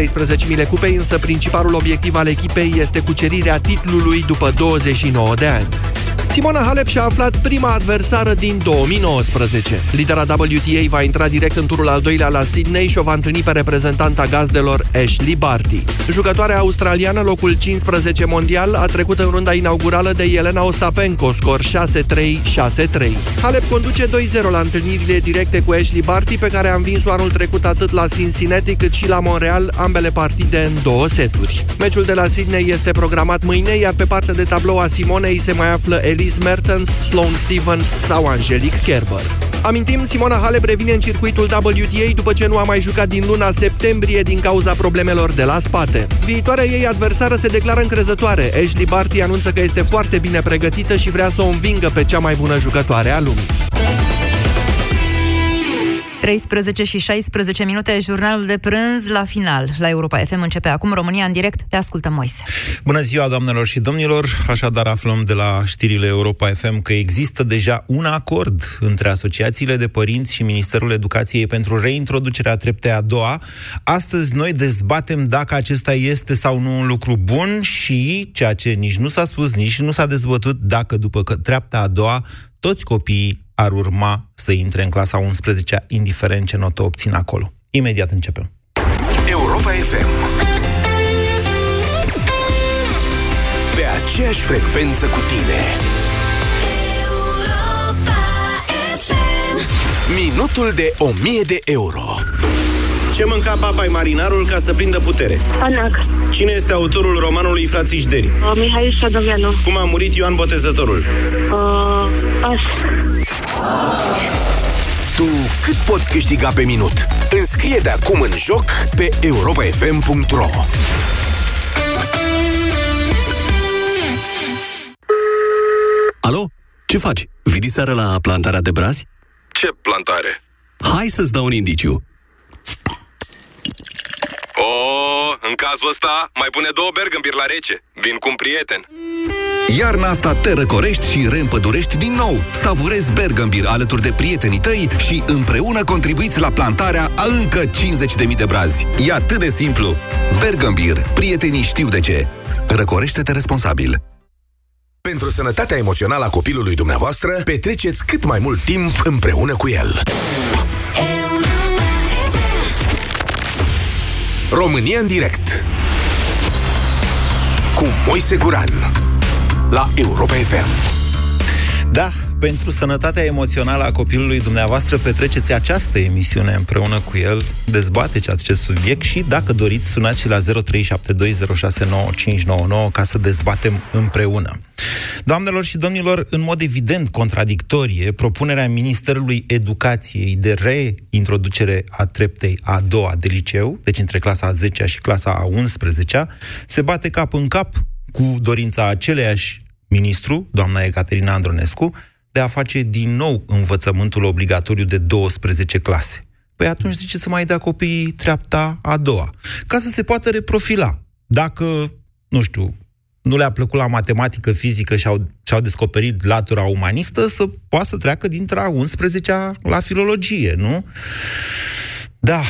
16.000 cupei, însă principalul obiectiv al echipei este cucerirea titlului după 29 de ani. Simona Halep și-a aflat prima adversară din 2019. Lidera WTA va intra direct în turul al doilea la Sydney și o va întâlni pe reprezentanta gazdelor Ashley Barty. Jucătoarea australiană, locul 15 mondial, a trecut în runda inaugurală de Elena Ostapenko, scor 6-3-6-3. Halep conduce 2-0 la întâlnirile directe cu Ashley Barty, pe care a învins-o anul trecut atât la Cincinnati cât și la Montreal, ambele partide în două seturi. Meciul de la Sydney este programat mâine, iar pe partea de tablou a Simonei se mai află Eli Elise Mertens, Sloane Stevens sau Angelique Kerber. Amintim, Simona Halep revine în circuitul WTA după ce nu a mai jucat din luna septembrie din cauza problemelor de la spate. Viitoarea ei adversară se declară încrezătoare. Ashley Barty anunță că este foarte bine pregătită și vrea să o învingă pe cea mai bună jucătoare a lumii. 13 și 16 minute, jurnalul de prânz la final. La Europa FM începe acum România în direct. Te ascultă Moise. Bună ziua, doamnelor și domnilor! Așadar aflăm de la știrile Europa FM că există deja un acord între asociațiile de părinți și Ministerul Educației pentru reintroducerea treptei a doua. Astăzi noi dezbatem dacă acesta este sau nu un lucru bun și, ceea ce nici nu s-a spus, nici nu s-a dezbătut, dacă după treapta a doua toți copiii ar urma să intre în clasa 11 indiferent ce notă obțin acolo. Imediat începem. Europa FM Pe aceeași frecvență cu tine Minutul de 1000 de euro ce mânca papai marinarul ca să prindă putere? Anac. Cine este autorul romanului Frațișderi? Uh, Mihai Sadoveanu. Cum a murit Ioan Botezătorul? Uh, as. Tu cât poți câștiga pe minut? Înscrie de acum în joc pe europafm.ro Alo? Ce faci? Vii seara la plantarea de brazi? Ce plantare? Hai să-ți dau un indiciu. Oh, în cazul ăsta, mai pune două bergambir la rece. Vin cu un prieten. Iarna asta te răcorești și reîmpădurești din nou. Savurezi Bergambir alături de prietenii tăi și împreună contribuiți la plantarea a încă 50.000 de brazi. E atât de simplu. Bergambir. Prietenii știu de ce. Răcorește-te responsabil. Pentru sănătatea emoțională a copilului dumneavoastră, petreceți cât mai mult timp împreună cu el. România în direct cu Moise Guran la Europa FM. Da, pentru sănătatea emoțională a copilului dumneavoastră petreceți această emisiune împreună cu el, dezbateți acest subiect și, dacă doriți, sunați și la 0372069599 ca să dezbatem împreună. Doamnelor și domnilor, în mod evident contradictorie, propunerea Ministerului Educației de reintroducere a treptei a doua de liceu, deci între clasa a 10 și clasa a 11 se bate cap în cap cu dorința aceleiași ministru, doamna Ecaterina Andronescu, de a face din nou învățământul obligatoriu de 12 clase. Păi atunci zice să mai dea copiii treapta a doua, ca să se poată reprofila. Dacă, nu știu, nu le-a plăcut la matematică, fizică și au, și-au descoperit latura umanistă, să poată să treacă dintre a 11 la filologie, nu? Da,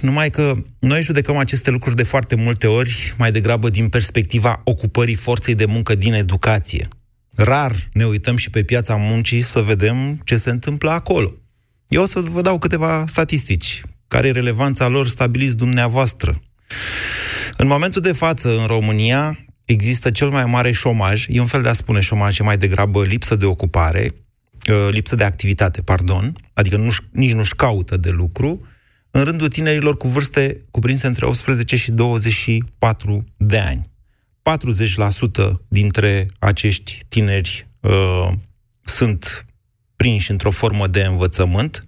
numai că noi judecăm aceste lucruri de foarte multe ori mai degrabă din perspectiva ocupării forței de muncă din educație. Rar ne uităm și pe piața muncii să vedem ce se întâmplă acolo. Eu o să vă dau câteva statistici. Care e relevanța lor stabiliți dumneavoastră? În momentul de față, în România, există cel mai mare șomaj, e un fel de a spune șomaj, e mai degrabă lipsă de ocupare, uh, lipsă de activitate, pardon, adică nu nici nu-și caută de lucru, în rândul tinerilor cu vârste cuprinse între 18 și 24 de ani. 40% dintre acești tineri uh, sunt prinși într-o formă de învățământ,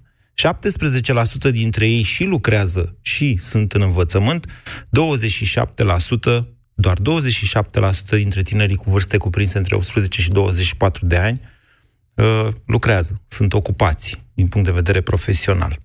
17% dintre ei și lucrează și sunt în învățământ, 27%, doar 27% dintre tinerii cu vârste cuprinse între 18 și 24 de ani uh, lucrează, sunt ocupați din punct de vedere profesional.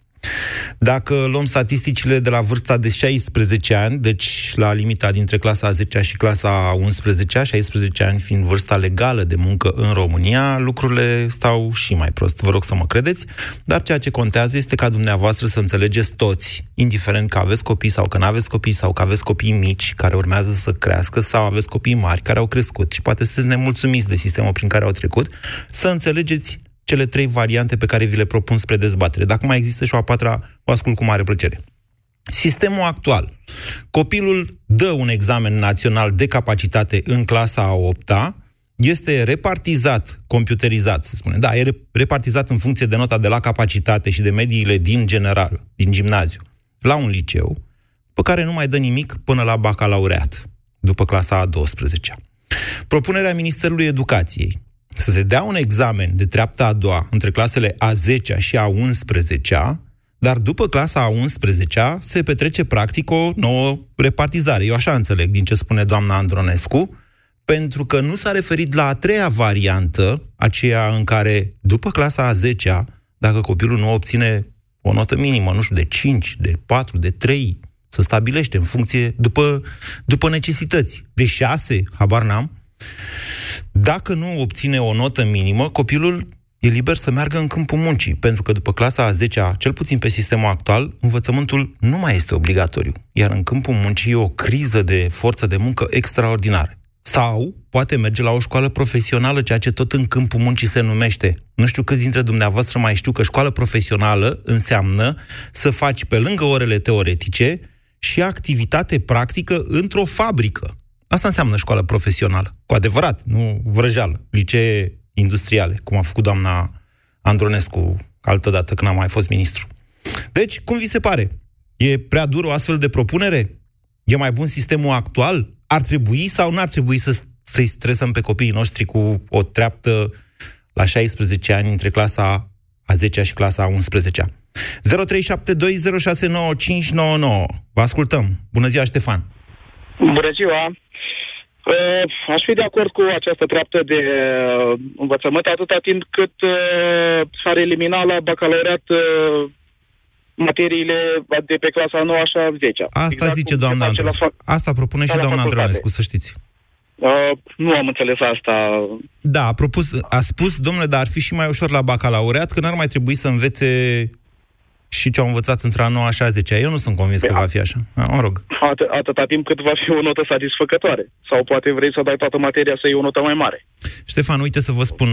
Dacă luăm statisticile de la vârsta de 16 ani, deci la limita dintre clasa a 10 și clasa a 11 16 ani fiind vârsta legală de muncă în România, lucrurile stau și mai prost, vă rog să mă credeți, dar ceea ce contează este ca dumneavoastră să înțelegeți toți, indiferent că aveți copii sau că nu aveți copii sau că aveți copii mici care urmează să crească sau aveți copii mari care au crescut și poate sunteți nemulțumiți de sistemul prin care au trecut, să înțelegeți cele trei variante pe care vi le propun spre dezbatere. Dacă mai există și o a patra, o ascult cu mare plăcere. Sistemul actual. Copilul dă un examen național de capacitate în clasa a 8 -a, este repartizat, computerizat, se spune. Da, e repartizat în funcție de nota de la capacitate și de mediile din general, din gimnaziu, la un liceu, pe care nu mai dă nimic până la bacalaureat, după clasa a 12 -a. Propunerea Ministerului Educației să se dea un examen de treapta a doua între clasele a 10 și a 11 dar după clasa a 11 se petrece practic o nouă repartizare. Eu așa înțeleg din ce spune doamna Andronescu, pentru că nu s-a referit la a treia variantă, aceea în care după clasa a 10 dacă copilul nu obține o notă minimă, nu știu, de 5, de 4, de 3, să stabilește în funcție, după, după necesități, de 6, habar n-am, dacă nu obține o notă minimă, copilul e liber să meargă în câmpul muncii, pentru că după clasa a 10-a, cel puțin pe sistemul actual, învățământul nu mai este obligatoriu, iar în câmpul muncii e o criză de forță de muncă extraordinară. Sau poate merge la o școală profesională, ceea ce tot în câmpul muncii se numește. Nu știu câți dintre dumneavoastră mai știu că școală profesională înseamnă să faci pe lângă orele teoretice și activitate practică într-o fabrică. Asta înseamnă școală profesională, cu adevărat, nu vrăjeală, licee industriale, cum a făcut doamna Andronescu altă dată când a mai fost ministru. Deci, cum vi se pare? E prea dur o astfel de propunere? E mai bun sistemul actual? Ar trebui sau nu ar trebui să, să-i stresăm pe copiii noștri cu o treaptă la 16 ani între clasa a 10 și clasa a 11 0372069599. Vă ascultăm. Bună ziua, Ștefan! Bună ziua! Uh, aș fi de acord cu această treaptă de uh, învățământ atâta timp cât uh, s-ar elimina la bacalaureat materiile de pe clasa 9 și a 10 Asta exact zice doamna Andronescu. Fa- Asta propune și doamna Andronescu, să știți. Uh, nu am înțeles asta. Da, a, propus, a spus, domnule, dar ar fi și mai ușor la bacalaureat, că n-ar mai trebui să învețe și ce au învățat între a 9 și a 10 Eu nu sunt convins că va fi așa. A, mă rog. At- atâta timp cât va fi o notă satisfăcătoare. Sau poate vrei să dai toată materia să iei o notă mai mare. Ștefan, uite să vă spun,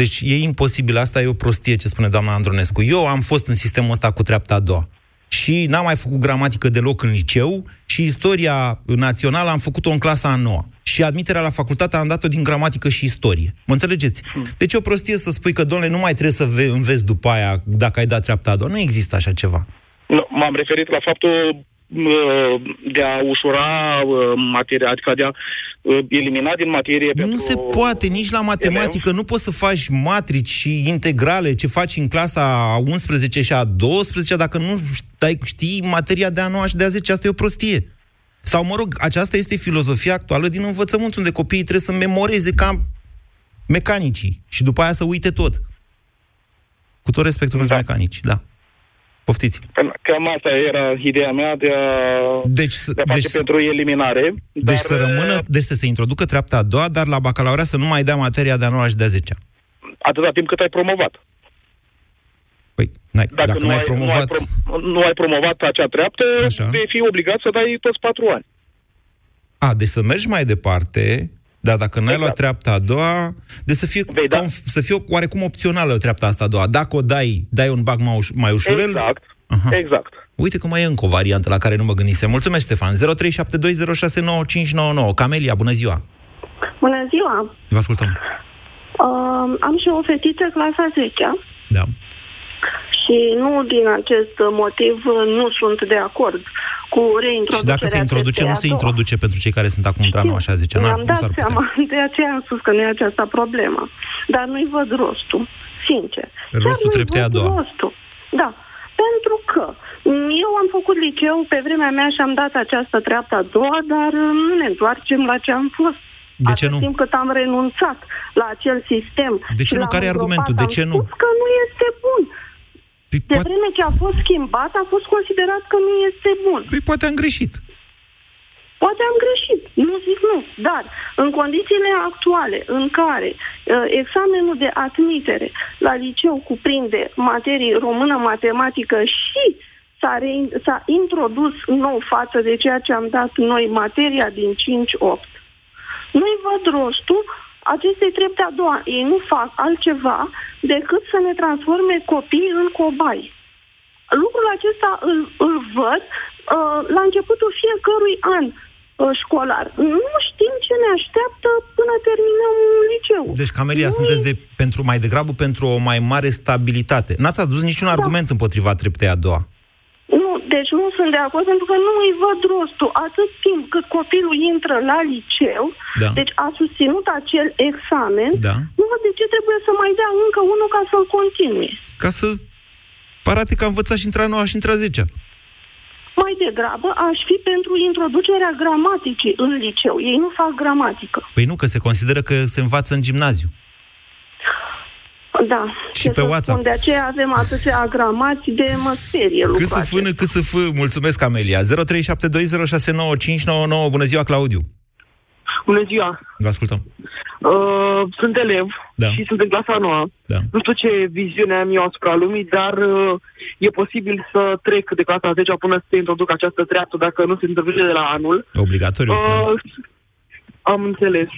deci e imposibil, asta e o prostie ce spune doamna Andronescu. Eu am fost în sistemul ăsta cu treapta a doua și n-am mai făcut gramatică deloc în liceu și istoria națională am făcut-o în clasa a noua. Și admiterea la facultate am dat-o din gramatică și istorie. Mă înțelegeți? Hmm. Deci e o prostie să spui că, domnule, nu mai trebuie să înveți după aia dacă ai dat treapta a doua. Nu există așa ceva. Nu, m-am referit la faptul de a ușura materia, adică de a elimina din materie Nu pentru se poate, nici la matematică. Nu poți să faci matrici și integrale, ce faci în clasa a 11 și a 12, dacă nu știi, știi materia de a 9 și de a 10. Asta e o prostie. Sau, mă rog, aceasta este filozofia actuală din învățământ, unde copiii trebuie să memoreze ca mecanicii și după aia să uite tot. Cu tot respectul da. pentru mecanici, da. Poftiți. Cam asta era ideea mea de a, deci, de a face deci, pentru eliminare. Deci dar, să rămână, deci să se introducă treapta a doua, dar la bacalaureat să nu mai dea materia de a noua și de a zecea. Atâta timp cât ai promovat. Păi, n-ai, dacă, dacă nu ai promovat... Nu ai, pro, nu ai promovat acea treaptă, Așa. vei fi obligat să dai toți patru ani. A, deci să mergi mai departe, dar dacă n-ai exact. luat treapta a doua, de să fie, Vei, da. să fie oarecum opțională treapta asta a doua. Dacă o dai, dai un bag mai, uș- mai ușurel... Exact, Aha. exact. Uite că mai e încă o variantă la care nu mă gândisem. Mulțumesc, Ștefan. 0372069599. Camelia, bună ziua! Bună ziua! Vă ascultăm. Uh, am și o fetiță clasa 10 Da. Și nu din acest motiv nu sunt de acord cu reintroducerea Și dacă se introduce, nu se introduce pentru cei care sunt acum într anul așa, zice. Mi-am dat seama, de aceea am spus că nu e aceasta problema. Dar nu-i văd rostul, sincer. Rostul treptei a doua. Rostul. Da, pentru că eu am făcut liceu pe vremea mea și am dat această treaptă a doua, dar nu ne întoarcem la ce am fost. De ce nu? timp cât am renunțat la acel sistem. De ce nu? Care e argumentul? De ce nu? că nu este bun. Păi De poate- vreme ce a fost schimbat, a fost considerat că nu este bun. Păi poate am greșit. Poate am greșit, nu zic nu, dar în condițiile actuale în care uh, examenul de admitere la liceu cuprinde materii română, matematică și s-a, rein- s-a introdus nou față de ceea ce am dat noi materia din 5-8, nu-i văd rostul acestei trepte a doua. Ei nu fac altceva decât să ne transforme copiii în cobai. Lucrul acesta îl, îl văd uh, la începutul fiecărui an uh, școlar. Nu știm ce ne așteaptă până terminăm liceu. Deci, Camelia, Nu sunteți e- de, pentru mai degrabă pentru o mai mare stabilitate. N-ați adus niciun argument împotriva treptei a doua. Nu, deci nu sunt de acord pentru că nu îi văd rostul. Atât timp cât copilul intră la liceu, Da. deci a susținut acel examen, Da. nu văd de ce trebuie să mai dea încă unul ca să-l continue. Ca să arate că a învățat și intra noua și intra zecea. Mai degrabă aș fi pentru introducerea gramaticii în liceu. Ei nu fac gramatică. Păi nu, că se consideră că se învață în gimnaziu. Da. Și ce pe să WhatsApp. Spun, de aceea avem atâția agramați de mă sperie Cât lucrul să acesta. fână, cât să fă. Mulțumesc, Camelia. 0372069599. Bună ziua, Claudiu. Bună ziua! Vă ascultăm. Uh, sunt elev Da. și sunt în clasa noua. Da. Nu știu ce viziune am eu asupra lumii, dar uh, e posibil să trec de clasa a 10 până să se introduc această treaptă dacă nu se introduce de la anul. Obligatoriu. da. Uh, am înțeles.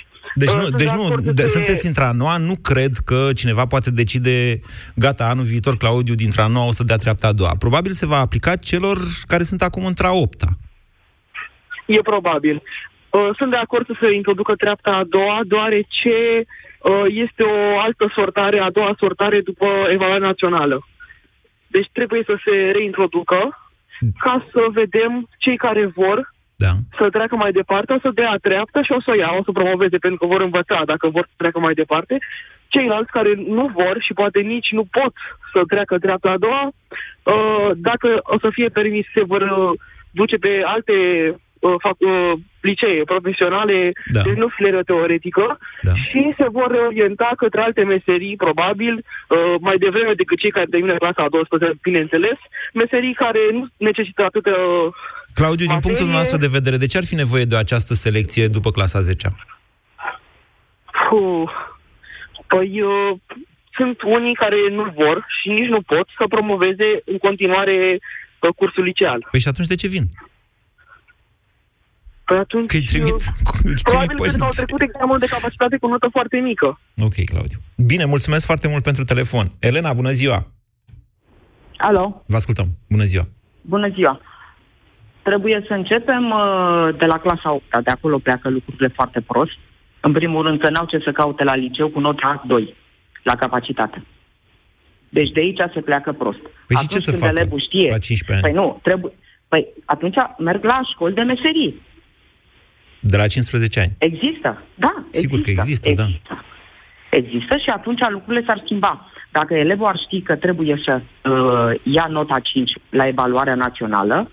Deci, Uh, nu, sunt deci de nu, acord de, că- sunteți intra noua, nu cred că cineva poate decide, gata, anul viitor Claudiu dintra noua o să dea treapta a doua. Probabil se va aplica celor care sunt acum între a opta. E probabil. Uh, sunt de acord să se introducă treapta a doua, deoarece uh, este o altă sortare, a doua sortare după evaluarea națională. Deci trebuie să se reintroducă ca să vedem cei care vor Da. să treacă mai departe, o să dea treapta și o să o ia, o să promoveze pentru că vor învăța dacă vor să treacă mai departe. Ceilalți care nu vor și poate nici nu pot să treacă treapta a doua, uh, dacă o să fie permis, se vor uh, duce pe alte uh, fac, uh, licee profesionale, Da. deci nu filieră teoretică, Da. și se vor orienta către alte meserii, probabil, uh, mai devreme decât cei care termină clasa a 12, bineînțeles, meserii care nu necesită atât uh, Claudiu, din Materie- punctul nostru de vedere, de ce ar fi nevoie de această selecție după clasa 10 Puh. Păi uh, sunt unii care nu vor și nici nu pot să promoveze în continuare uh, cursul liceal. Păi și atunci de ce vin? Păi atunci... Că îi trimit, uh, îi trimit Probabil pentru că au părinții. trecut examenul de capacitate cu notă foarte mică. Ok, Claudiu. Bine, mulțumesc foarte mult pentru telefon. Elena, bună ziua! Alo, Vă ascultăm. Bună ziua! bună ziua. Trebuie să începem uh, de la clasa 8 de acolo pleacă lucrurile foarte prost. În primul rând că n-au ce să caute la liceu cu nota 2 la capacitate. Deci de aici se pleacă prost. Păi și ce Atunci să când facă elevul știe, la 15 ani? Păi nu, trebuie... Păi atunci merg la școli de meserii. De la 15 ani. Există, da. Sigur că există, da. există. Există și atunci lucrurile s-ar schimba. Dacă elevul ar ști că trebuie să uh, ia nota 5 la evaluarea națională,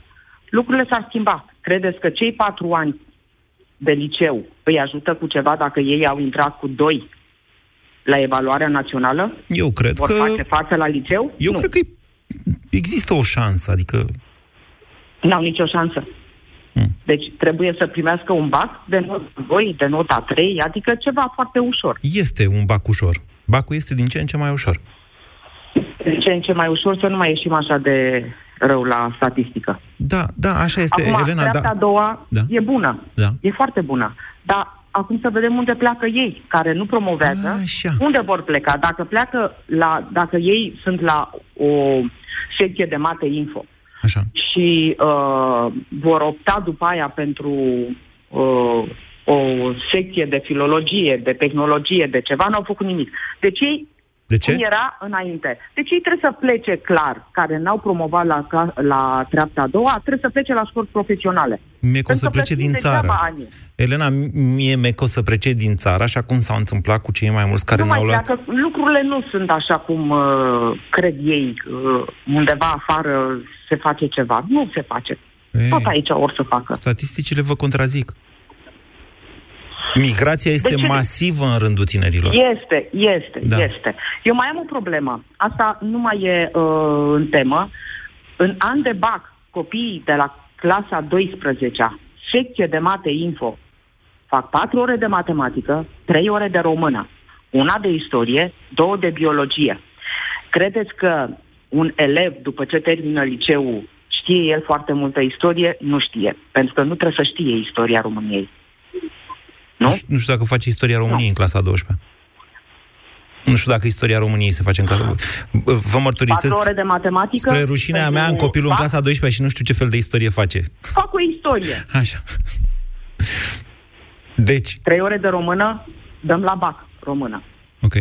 lucrurile s-ar schimba. Credeți că cei patru ani de liceu îi ajută cu ceva dacă ei au intrat cu 2 la evaluarea națională? Eu cred Vor că... face față la liceu? Eu nu. cred că există o șansă, adică... N-au nicio șansă. Hmm. Deci trebuie să primească un bac de nota 2, de nota 3, adică ceva foarte ușor. Este un bac ușor. Bacul este din ce în ce mai ușor. Din ce în ce mai ușor să nu mai ieșim așa de rău la statistică. Da, da, așa este, Acum, Elena, treapta da. a doua Da. e bună. Da. E foarte bună. Dar acum să vedem unde pleacă ei, care nu promovează. Așa. Unde vor pleca? Dacă pleacă la, dacă ei sunt la o secție de mate info Așa. și uh, vor opta după aia pentru uh, o secție de filologie, de tehnologie, de ceva, n-au făcut nimic. Deci ei De ce? cum era înainte. Deci ei trebuie să plece clar, care n-au promovat la, ca- la treapta a doua, trebuie să plece la școli profesionale. Mie că o să Pentru că plece din plătim degeaba țară. anii. Elena, mie mi că o să plece din țară, așa cum s-a întâmplat cu cei mai mulți care nu mai n-au luat... pleacă, lucrurile nu sunt așa cum uh, cred ei, uh, undeva afară se face ceva. Nu se face. Ei. Tot aici or să facă. Statisticile vă contrazic. Migrația este ce- masivă în rândul tinerilor. Este, este, Da. da. este. Eu mai am o problemă. Asta nu mai e uh, în temă. În an de BAC, copiii de la clasa 12-a, secție de mate info, fac 4 ore de matematică, 3 ore de română, una de istorie, două de biologie. Credeți că un elev, după ce termină liceul, știe el foarte multă istorie? Nu știe, pentru că nu trebuie să știe istoria României. Nu? știu- nu știu dacă face istoria României în clasa 12 Nu știu dacă istoria României se face în clasa 12 Vă 4 mărturisesc ore de matematică? spre rușinea mea, am copilul în BAC, clasa 12 și nu știu ce fel de istorie face. Fac o istorie. Așa. Deci, 3 ore de română, dăm la BAC română. ok.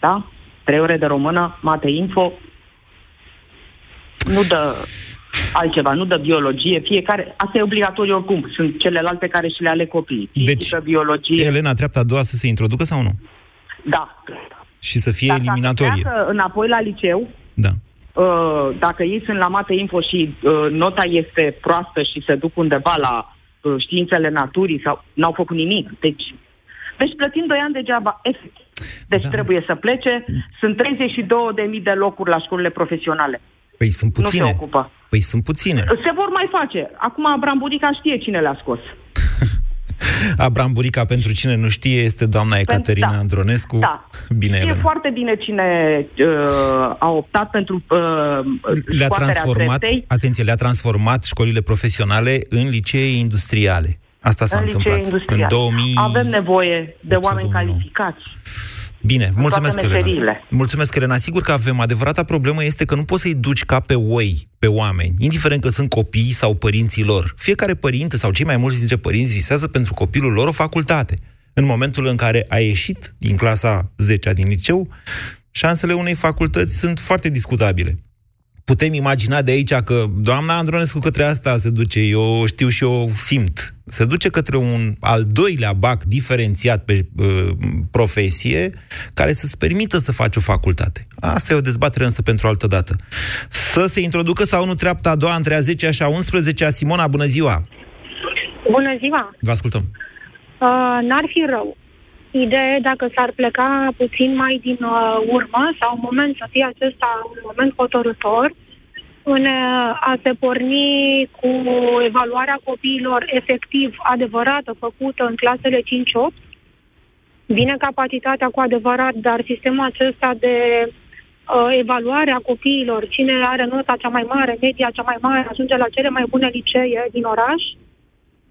Da? 3 ore de română, mate info, nu dă altceva, nu dă biologie, fiecare, asta e obligatoriu oricum, sunt celelalte care și le ale copiii. Deci, Fizică, biologie, Elena, treapta a doua să se introducă sau nu? da. Și să fie Dar eliminatorie. Dacă pleacă înapoi la liceu, Da. uh, dacă ei sunt la mate info și uh, nota este proastă și se duc undeva la uh, științele naturii sau n-au făcut nimic, deci deci plătim 2 ani degeaba, efectiv. Deci Da. da. trebuie să plece. Sunt 32.000 de locuri la școlile profesionale. Păi sunt Nu se puține. ocupă. Păi sunt puține. Se vor mai face. Acum Abraham Burica știe cine le-a scos. Abram Burica, pentru cine nu știe, este doamna Ecaterina da. Andronescu. Da. Bine, Știe Elena. foarte bine cine uh, a optat pentru uh, Le-a scoaterea transformat, treptei. atenție, le-a transformat școlile profesionale în licee industriale. Asta s-a în licee întâmplat industrial. în 2000. Avem nevoie de sau oameni 2009. calificați. Bine, mulțumesc, toate Elena. meseriile. Mulțumesc, Elena. Sigur că avem. Adevărata problemă este că nu poți să-i duci ca pe oi, pe oameni, indiferent că sunt copii sau părinții lor. Fiecare părinte sau cei mai mulți dintre părinți visează pentru copilul lor o facultate. În momentul în care a ieșit din clasa 10 din liceu, șansele unei facultăți sunt foarte discutabile. Putem imagina de aici că doamna Andronescu către asta se duce, eu știu și eu simt, se duce către un al doilea bac diferențiat pe uh, profesie, care să-ți permită să faci o facultate. Asta e o dezbatere însă pentru altă dată. Să se introducă sau nu treapta a doua între a 10 și a 11 Simona, bună ziua! Bună ziua! Vă ascultăm. Uh, n-ar fi rău. Ideea dacă s-ar pleca puțin mai din uh, urmă sau un moment să fie acesta un moment hotărător în uh, a se porni cu evaluarea copiilor efectiv adevărată făcută în clasele 5-8. Bine capacitatea cu adevărat, dar sistemul acesta de uh, evaluare a copiilor, cine are nota cea mai mare, media cea mai mare, ajunge la cele mai bune licee din oraș,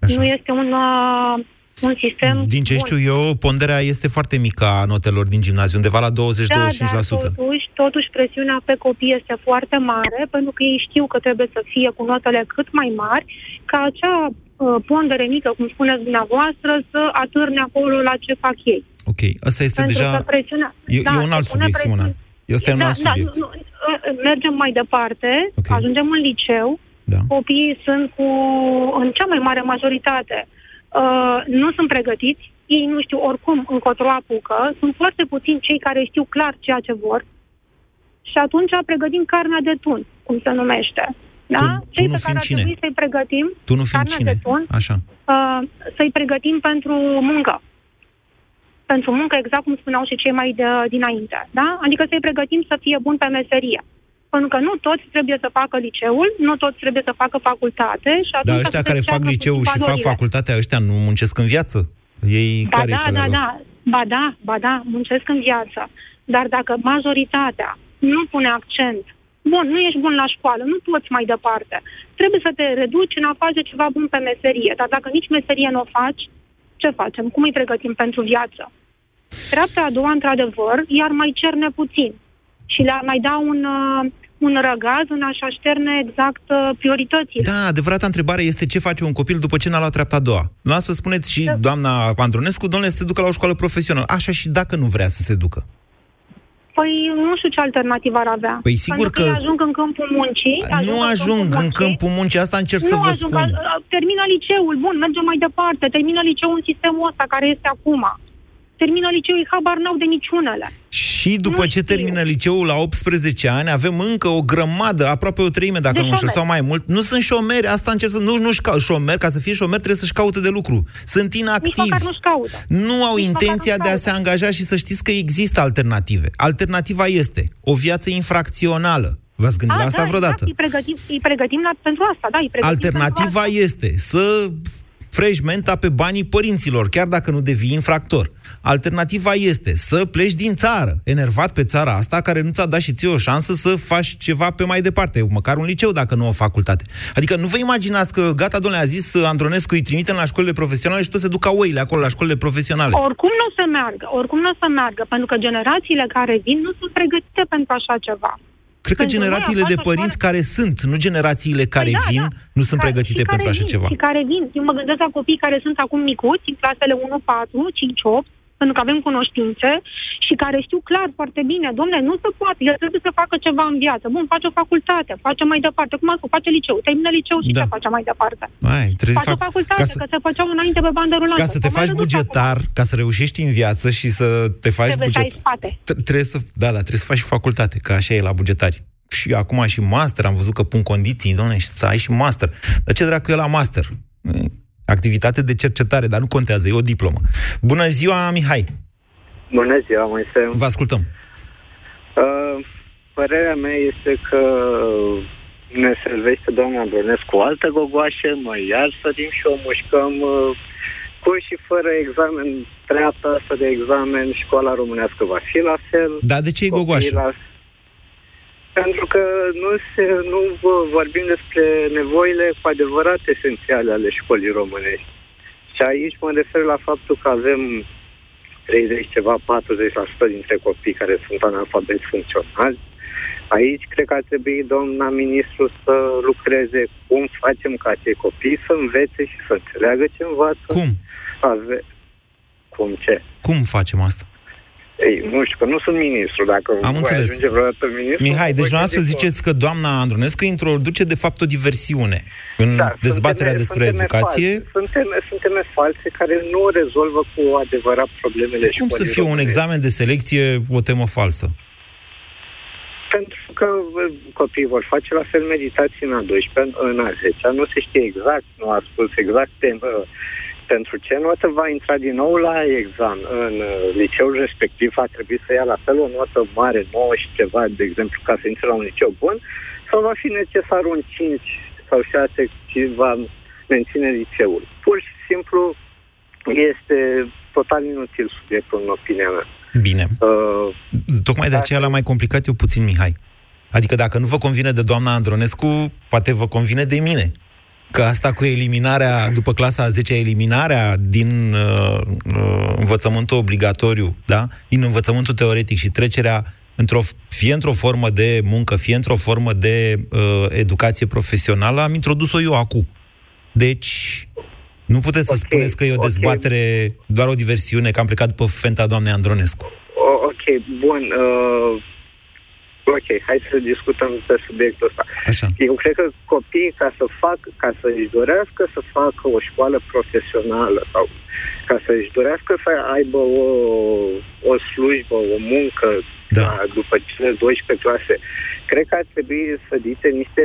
Așa. nu este un, uh, un sistem Din ce bun. știu eu, ponderea este foarte mică a notelor din gimnaziu, undeva la 20-25%. Da, dar totuși, totuși presiunea pe copii este foarte mare, pentru că ei știu că trebuie să fie cu notele cât mai mari, ca acea uh, pondere mică, cum spuneți dumneavoastră, să atârne acolo la ce fac ei. Ok, asta este pentru deja... că presiunea... E, e un se alt pune subiect, presiune- Simona. Ăsta e un da, alt da, subiect. nu, nu, uh, mergem mai departe, Ok. ajungem în liceu, Da. copiii sunt cu, în cea mai mare majoritate, uh, nu sunt pregătiți, ei nu știu oricum încotro apucă, sunt foarte puțini cei care știu clar ceea ce vor și atunci pregătim carnea de tun, cum se numește. Da? Tu- cei tunul pe care fiind ar cine? trebui să-i pregătim, Tu nu fiind carnea cine? de tun, Așa. uh, să-i pregătim pentru muncă. Pentru muncă, exact cum spuneau și cei mai de, dinainte. Da? Adică să-i pregătim să fie bun pe meserie. Pentru că nu toți trebuie să facă liceul, nu toți trebuie să facă facultate și atunci Dar ăștia să care se fac treacă liceu puțin și fac valorile. facultatea, ăștia nu muncesc în viață? Ei Ba care da, da, da. Ba da, ba da, muncesc în viață. Dar dacă majoritatea nu pune accent, bun, nu ești bun la școală, nu poți mai departe. Trebuie să te reduci în a face ceva bun pe meserie. Dar dacă nici meserie nu o faci, ce facem? Cum îi pregătim pentru viață? Treapta a doua, într-adevăr, iar mai cerne puțin. Și le-ar mai da un, uh, un răgaz în a-și așterne exact uh, prioritățile. Da, adevărata întrebare este ce face un copil după ce n-a luat treapta a doua. Dumneavoastră spuneți și doamna Andronescu, domnule, să se ducă la o școală profesională. Așa și dacă nu vrea să se ducă. Păi nu știu ce alternativă ar avea. Păi sigur Pentru că... că- ei ajung în câmpul muncii. Nu ajung în câmpul muncii, asta încerc să nu vă ajung, spun. a- a- termină liceul, bun, mergem mai departe, termină liceul în sistemul ăsta care este acum. Termină liceul, habar n-au de niciunele. Și după Nu ce știu. termină liceul la 18 ani, avem încă o grămadă, aproape o treime, dacă De nu mă înșel, șomeri. sau mai mult. Nu sunt șomeri, asta încerc să... Nu, nu-și cau, șomer, ca să fie șomer, trebuie să-și caute de lucru. Sunt Nici inactivi. măcar nu-și caută. Nu au Nici intenția măcar de a nu-și se angaja și să știți că există alternative. Alternativa este o viață infracțională. V-ați gândit la asta da, vreodată? Exact, îi pregătim, îi pregătim la, pentru asta, da, îi pregătim Alternativa pentru asta. este să frești menta pe banii părinților, chiar dacă nu devii infractor. Alternativa este să pleci din țară, enervat pe țara asta, care nu ți-a dat și ție o șansă să faci ceva pe mai departe, măcar un liceu, dacă nu o facultate. Adică nu vă imaginați că, gata, domnule, a zis Andronescu, îi trimitem la școlile profesionale și tot se duc ca oile acolo la școlile profesionale. Oricum nu o să meargă, oricum nu o să meargă, pentru că generațiile care vin nu sunt pregătite pentru așa ceva. Cred că Pentru generațiile noi a de fost o părinți care sunt, nu generațiile care Păi da, vin, da. nu sunt Care- pregătite și care pentru așa vin, ceva. Și care vin. Eu mă gândesc la copii care sunt acum micuți, în clasele 1, 4, 5, 8, pentru că avem cunoștințe și care știu clar foarte bine, domne, nu se poate, el trebuie să facă ceva în viață. Bun, face o facultate, face mai departe, cum a spus, face liceu, termină liceu și Da. ce face mai departe? Mai, trebuie să Face o fac, facultate, ca că să, se făceau înainte pe bandă rulantă. ca să te S-au mai faci redus bugetar, ca să reușești în viață și să te faci Trebuie să ai bugetar. spate. T- Trebuie să, da, da, trebuie să faci și facultate, că așa e la bugetari. Și acum și master, am văzut că pun condiții, domnule, și să ai și master. Dar ce dracu e la master? E, Activitate de cercetare, dar nu contează, e o diplomă. Bună ziua, Mihai! Bună ziua, Moise. Vă ascultăm. Uh, părerea mea este că ne servește doamna Brănescu o altă gogoașă, mai iar sărim și o mușcăm uh, cu și fără examen, treapta asta de examen, școala românească va fi la fel. Dar de ce e copiii gogoașă? La... Pentru că nu, se, nu vă- vorbim despre nevoile cu adevărat esențiale ale școlii românești. Și aici mă refer la faptul că avem 30 ceva, 40% dintre copii care sunt analfabeti funcționali. Aici cred că ar trebui doamna ministru să lucreze cum facem ca acei copii să învețe și să înțeleagă ce învață. Cum? Ave... Cum ce? Cum facem asta? Ei, nu știu, că nu sunt ministru. Dacă Am voi înțeles. ajunge vreodată ministru... Mihai, deci voi dumneavoastră gândi ziceți că doamna Andronescu introduce de fapt o diversiune în Da, dezbaterea sunt despre teme- sunt teme educație. False. Sunt teme, sunt teme false care nu rezolvă cu adevărat problemele Cum să școlii fie un românești. examen de selecție o temă falsă? Pentru că bă, copiii vor face la fel meditații în a 12 în a 10 nu se știe exact, nu a spus exact temă, pentru ce notă va intra din nou la examen. În uh, liceul respectiv va trebui să ia la fel o notă mare, 9 și ceva, de exemplu, ca să intre la un liceu bun, sau va fi necesar un 5 sau 6 și va menține liceul. Pur și simplu este total inutil subiectul în opinia mea. Bine. Uh, Tocmai de aceea l-am mai complicat eu puțin, Mihai. Adică dacă nu vă convine de doamna Andronescu, poate vă convine de mine. Că asta cu eliminarea, după clasa a 10 eliminarea din uh, uh, învățământul obligatoriu, da? din învățământul teoretic și trecerea într-o, fie într-o formă de muncă, fie într-o formă de uh, educație profesională, am introdus-o eu acum. Deci, nu puteți să Ok, spuneți că e o ok. dezbatere, doar o diversiune, că am plecat pe fenta doamnei Andronescu. O- ok, bun. Uh, ok, hai să discutăm pe subiectul ăsta. Așa. Eu cred că copiii, ca să fac, ca să își dorească să facă o școală profesională sau ca să își dorească să aibă o, o slujbă, o muncă Da. da, după cele 12 clase, cred că ar trebui să dite niște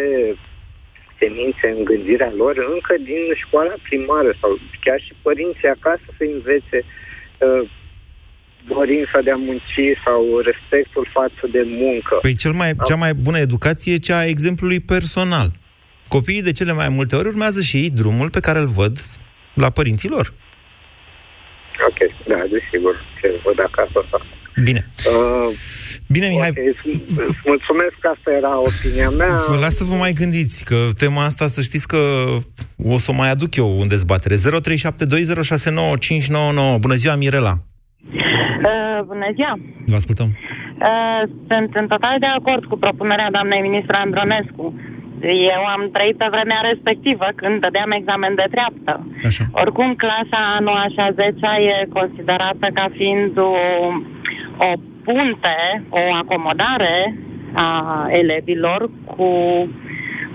semințe în gândirea lor încă din școala primară sau chiar și părinții acasă să învețe uh, dorința de a munci sau respectul față de muncă. Păi cel mai, cea mai bună educație e cea a exemplului personal. Copiii de cele mai multe ori urmează și ei drumul pe care îl văd la părinții lor. Ok, da, desigur, ce văd acasă asta. Bine. Uh, Bine, Mihai, ok, îți- îți mulțumesc că asta era opinia mea. vă las să vă mai gândiți, că tema asta să știți că o să o mai aduc eu în dezbatere. 0372069599. Bună ziua, Mirela! Uh, bună ziua! Vă ascultăm. Uh, sunt în total de acord cu propunerea doamnei ministru Andronescu. Eu am trăit pe vremea respectivă când dădeam examen de treaptă. Așa. Oricum, clasa a 9 și a 10 e considerată ca fiind o, o punte, o acomodare a elevilor cu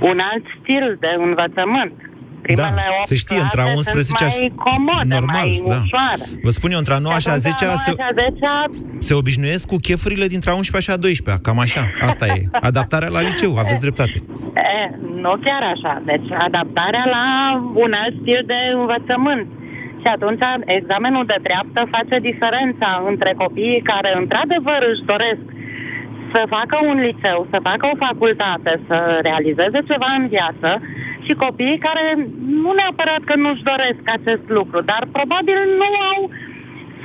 un alt stil de învățământ. Primele Da, 8 se știe, între a clase 11 sunt mai comode, Normal, mai da. ușoare. Vă spun eu, între a 9 și a 10 atunci, se, a 9 și a 10 se obișnuiesc cu chefurile dintre a 11 și a 12 cam așa. Asta e. Adaptarea la liceu, aveți dreptate. E, nu chiar așa. Deci adaptarea la un alt stil de învățământ. Și atunci examenul de treaptă face diferența între copiii care într-adevăr își doresc să facă un liceu, să facă o facultate, să realizeze ceva în viață și copiii care nu neapărat că nu-și doresc acest lucru, dar probabil nu au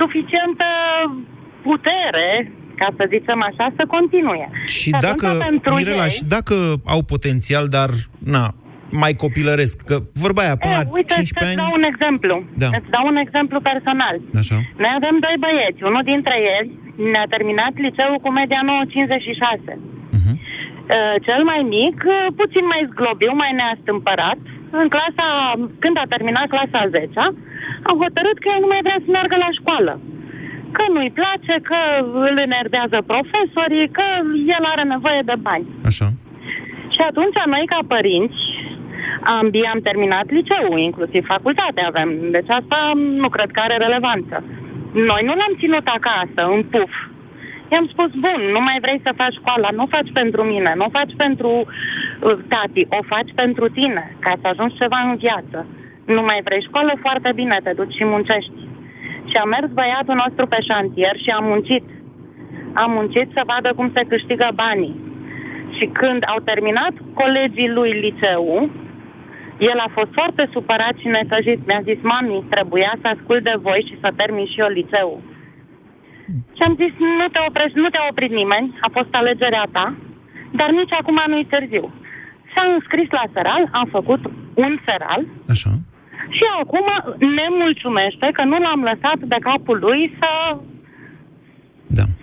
suficientă putere, ca să zicem așa, să continue. Și atunci dacă, pentru Mirela, ei, și dacă au potențial, dar, na, mai copilăresc, că vorba aia, până E, la uite, 15 să-ți ani... dau un exemplu. Da. Îți dau un exemplu personal. Așa. Noi avem doi băieți. Unul dintre ei ne-a terminat liceul cu media 9,56. Mhm. Uh, Cel mai mic, uh, puțin mai zglobiu, mai neastâmpărat, în clasa, când a terminat clasa 10 au hotărât că el nu mai vrea să meargă la școală. Că nu-i place, că îl enervează profesorii, că el are nevoie de bani. Așa. Și atunci noi, ca părinți, ambii am terminat liceul, inclusiv facultate avem. Deci asta nu cred că are relevanță. Noi nu l-am ținut acasă, în puf. I-am spus, bun, nu mai vrei să faci școala, nu o faci pentru mine, nu o faci pentru uh, tati, o faci pentru tine, ca să ajungi ceva în viață. Nu mai vrei școală, foarte bine, te duci și muncești. Și a mers băiatul nostru pe șantier și a muncit. A muncit să vadă cum se câștigă banii. Și când au terminat colegii lui liceul, el a fost foarte supărat și necăjit. Mi-a zis, mami, trebuia să ascult de voi și să termin și eu liceul. Și am zis, nu te oprești, nu te-a oprit nimeni, a fost alegerea ta, dar nici acum nu-i târziu. S-a înscris la seral, am făcut un seral Așa. și acum ne mulțumește că nu l-am lăsat de capul lui să, da.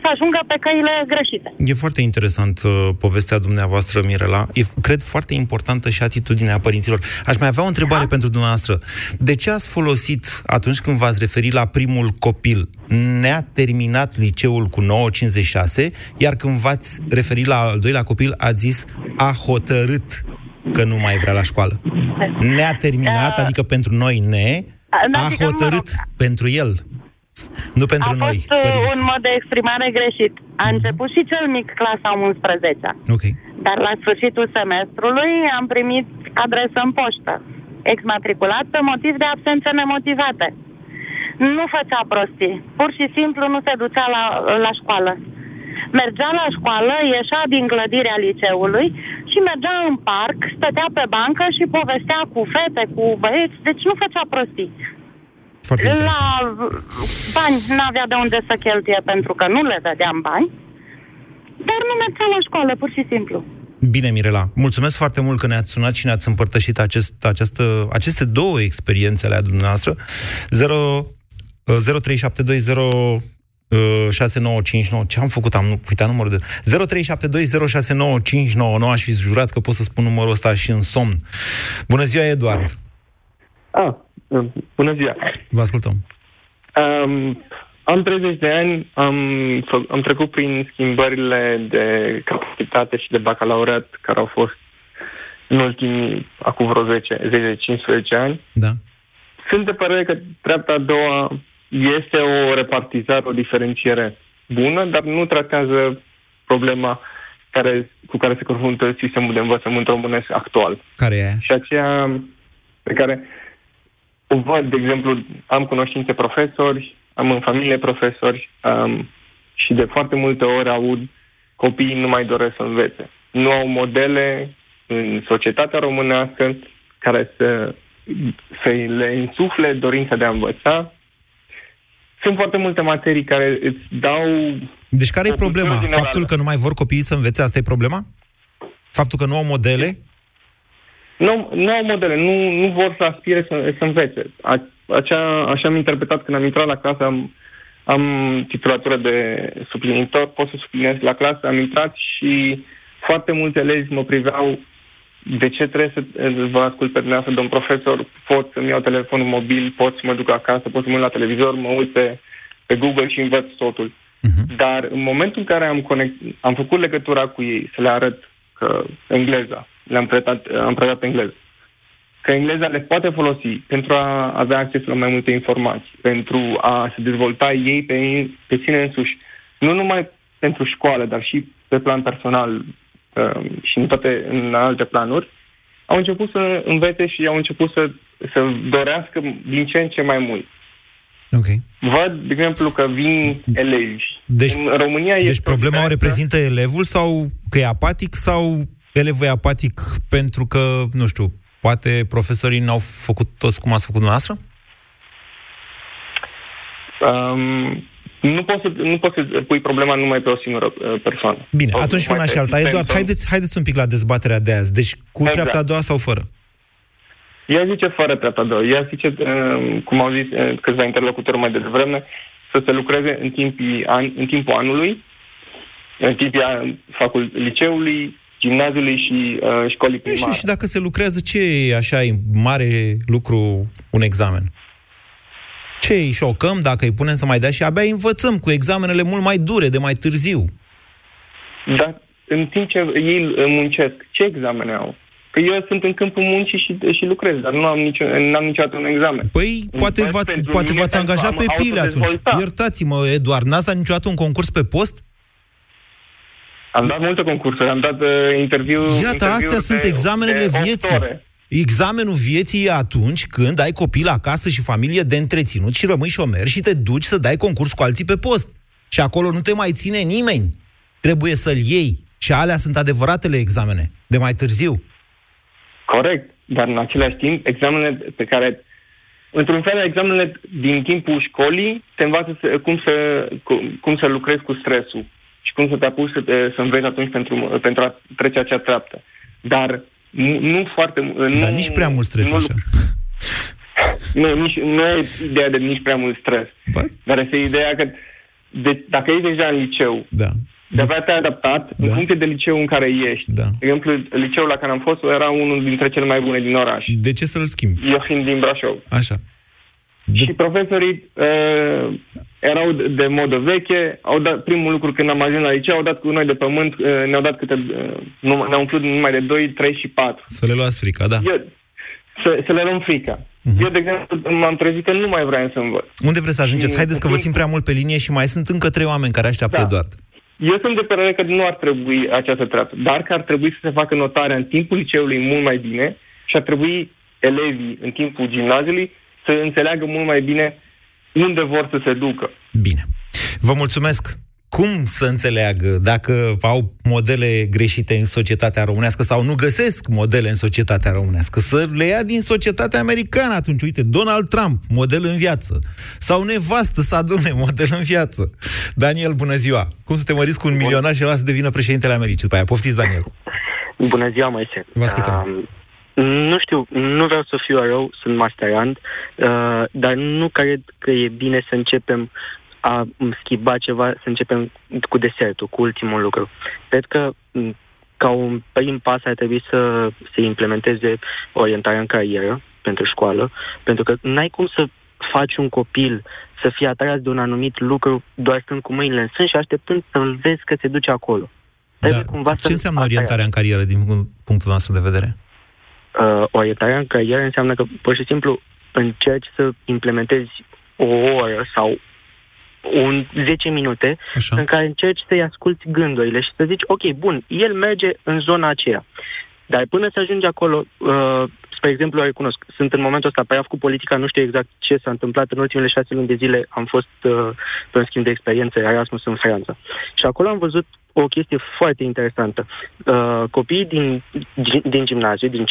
Să ajungă pe căile greșite. E foarte interesant uh, povestea dumneavoastră, Mirela. E, cred, foarte importantă și atitudinea părinților. Aș mai avea o întrebare da? pentru dumneavoastră. De ce ați folosit, atunci când v-ați referit la primul copil, ne-a terminat liceul cu 9,56, iar când v-ați referit la al doilea copil, ați zis a hotărât că nu mai vrea la școală. Ne-a terminat, Da. adică pentru noi ne, Da, a adică, mă hotărât pentru el. Nu pentru a noi, fost uh, părinți. un mod de exprimare greșit. A început și cel mic clasa 11 Ok. Dar la sfârșitul semestrului am primit adresă în poștă. Exmatriculat pe motiv de absențe nemotivate. Nu făcea prostii. Pur și simplu nu se ducea la, la școală. Mergea la școală, ieșea din clădirea liceului și mergea în parc, stătea pe bancă și povestea cu fete, cu băieți, deci nu făcea prostii. Foarte La bani n-avea de unde să cheltuie pentru că nu le dădeam bani, dar nu mergea la școală, pur și simplu. Bine, Mirela, mulțumesc foarte mult că ne-ați sunat și ne-ați împărtășit acest, această, aceste două experiențe ale dumneavoastră. 0, uh, 0372 6959. Ce am făcut? Am uitat numărul de... 0372069599. Aș fi jurat că pot să spun numărul ăsta și în somn. Bună ziua, Eduard. Ah, bună ziua. Vă ascultăm. Um, am 30 de ani, am, fă- am trecut prin schimbările de capacitate și de bacalaureat care au fost în ultimii, acum vreo 10, 10-15 ani. Da. Sunt de părere că treapta a doua este o repartizare, o diferențiere bună, dar nu tratează problema care, cu care se confruntă sistemul de învățământ românesc actual. Care e aia? Și aceea pe care o văd, de exemplu, am cunoștințe profesori, am în familie profesori um, și de foarte multe ori aud copiii nu mai doresc să învețe. Nu au modele în societatea românească care să, să le insufle dorința de a învăța. Sunt foarte multe materii care îți dau... Deci care e o cultură problema? generală. Faptul că nu mai vor copiii să învețe, asta e problema? Faptul că nu au modele? Nu, nu au modele, nu, nu vor să aspire să, să învețe. A, acea, așa am interpretat când am intrat la clasă, am, am titulatură de suplinitor, pot să suplinez la clasă, am intrat și foarte mulți elevi mă priveau de ce trebuie să vă ascult pe dumneavoastră, domn profesor, pot să-mi iau telefonul mobil, pot să mă duc acasă, pot să mă uit la televizor, mă uit pe, pe Google și învăț totul. Uh-huh. Dar în momentul în care am, conect, am făcut legătura cu ei, să le arăt că engleza, le-am predat, am predat engleză, că engleza le poate folosi pentru a avea acces la mai multe informații, pentru a se dezvolta ei pe, pe sine însuși, nu numai pentru școală, dar și pe plan personal uh, și în toate în alte planuri, au început să învețe și au început să, să dorească din ce în ce mai mult. Ok. Văd, de exemplu, că vin elevi. Deci, în România deci este problema o reprezintă elevul sau că e apatic sau elevul e apatic pentru că, nu știu, poate profesorii n-au făcut toți cum ați făcut dumneavoastră? Um, nu poți, să, nu poți să pui problema numai pe o singură uh, persoană. Bine, Sau atunci numai una și pe alta. sistem, Eduard, sau- haideți, haideți un pic la dezbaterea de azi. Deci cu Exact. treapta a doua sau fără? Ea zice fără treapta a doua. Ea zice, uh, cum au zis uh, câțiva interlocutori mai devreme, să se lucreze în, timpii an, în timpul anului, în timpii an, facul, liceului, gimnaziului și uh, școlii E, și, primare. și dacă se lucrează, ce e așa e mare lucru un examen? Ce îi șocăm dacă îi punem să mai dea și abia îi învățăm cu examenele mult mai dure, de mai târziu. Dar în timp ce ei uh, muncesc, ce examene au? Că eu sunt în câmpul muncii și, și lucrez, dar nu am, nicio, n-am niciodată un examen. Păi, poate Învăț v-ați, pentru poate mine v-ați pentru angajat a pe mă pile atunci. autodezvolta. Iertați-mă, Eduard, n-ați dat niciodată un concurs pe post? Am dat multe concursuri, am dat uh, interviu Iată, interviuri astea de- sunt examenele de opt vieții. ore. Examenul vieții e atunci când ai copil acasă și familie de întreținut și rămâi șomer și te duci să dai concurs cu alții pe post. Și acolo nu te mai ține nimeni. Trebuie să-l iei. Și alea sunt adevăratele examene, de mai târziu. Corect, dar în același timp, examenele pe care, într-un fel, examenele din timpul școlii te învață să, cum, să, cum, cum să lucrezi cu stresul și cum să te apuci să, te, să înveți atunci pentru, pentru a trece acea treaptă. Dar nu, nu foarte... Nu, Dar nici prea mult stres nu, așa. Nu, nici, nu e ideea de nici prea mult stres. Bă? Dar este ideea că de, dacă ești deja în liceu, Da. de-abia te-ai adaptat da. în funcție de liceu în care ești. Da. De exemplu, liceul la care am fost era unul dintre cele mai bune din oraș. De ce să-l schimbi? Eu fiind din Brașov. Așa. Și profesorii uh, erau de, de modă veche, au dat, primul lucru când am ajuns la liceu, au dat cu noi de pământ, uh, ne-au dat câte, uh, num- ne-au umplut numai de 2, 3 și 4. Să le luați frica, da. Eu, să, să le luăm frica. Mhm. Eu, de exemplu, m-am trezit că nu mai vreau să învăț. Unde vreți să ajungeți? Și- Haideți că vă țin prea mult pe linie și mai sunt încă trei oameni care așteaptă Da. Eduard. Eu sunt de părere că nu ar trebui această treaptă, dar că ar trebui să se facă notarea în timpul liceului mult mai bine și ar trebui elevii în timpul gimnaziului să înțeleagă mult mai bine unde vor să se ducă. Bine. Vă mulțumesc. Cum să înțeleagă dacă au modele greșite în societatea românească sau nu găsesc modele în societatea românească? Să le ia din societatea americană atunci. Uite, Donald Trump, model în viață. Sau nevastă să adune model în viață. Daniel, bună ziua. Cum să te măriți cu un milionar și ăla să devină președintele Americii? După aia, poftiți, Daniel. Bună ziua, Moise. Vă ascultăm. Um, nu știu, nu vreau să fiu rău, sunt masterand, uh, dar nu cred că e bine să începem a schimba ceva, să începem cu desertul, cu ultimul lucru. Cred că m, ca un prim pas ar trebui să se implementeze orientarea în carieră pentru școală, pentru că n-ai cum să faci un copil să fie atras de un anumit lucru doar stând cu mâinile în sân și așteptând să-l vezi că se duce acolo. Trebuie cumva Da. Ce să înseamnă orientarea în carieră din punctul nostru de vedere? Uh, orientarea în carieră înseamnă că pur și simplu încerci să implementezi o oră sau un 10 minute Așa. în care încerci să-i asculti gândurile și să zici, ok, bun, el merge în zona aceea. Dar până să ajungi acolo, uh, spre exemplu, eu recunosc, sunt în momentul ăsta praf cu politica, nu știu exact ce s-a întâmplat. În ultimele șase luni de zile am fost uh, pe un schimb de experiență Erasmus în Franța. Și acolo am văzut o chestie foarte interesantă. Uh, copiii din, din gimnaziu, din 5-8,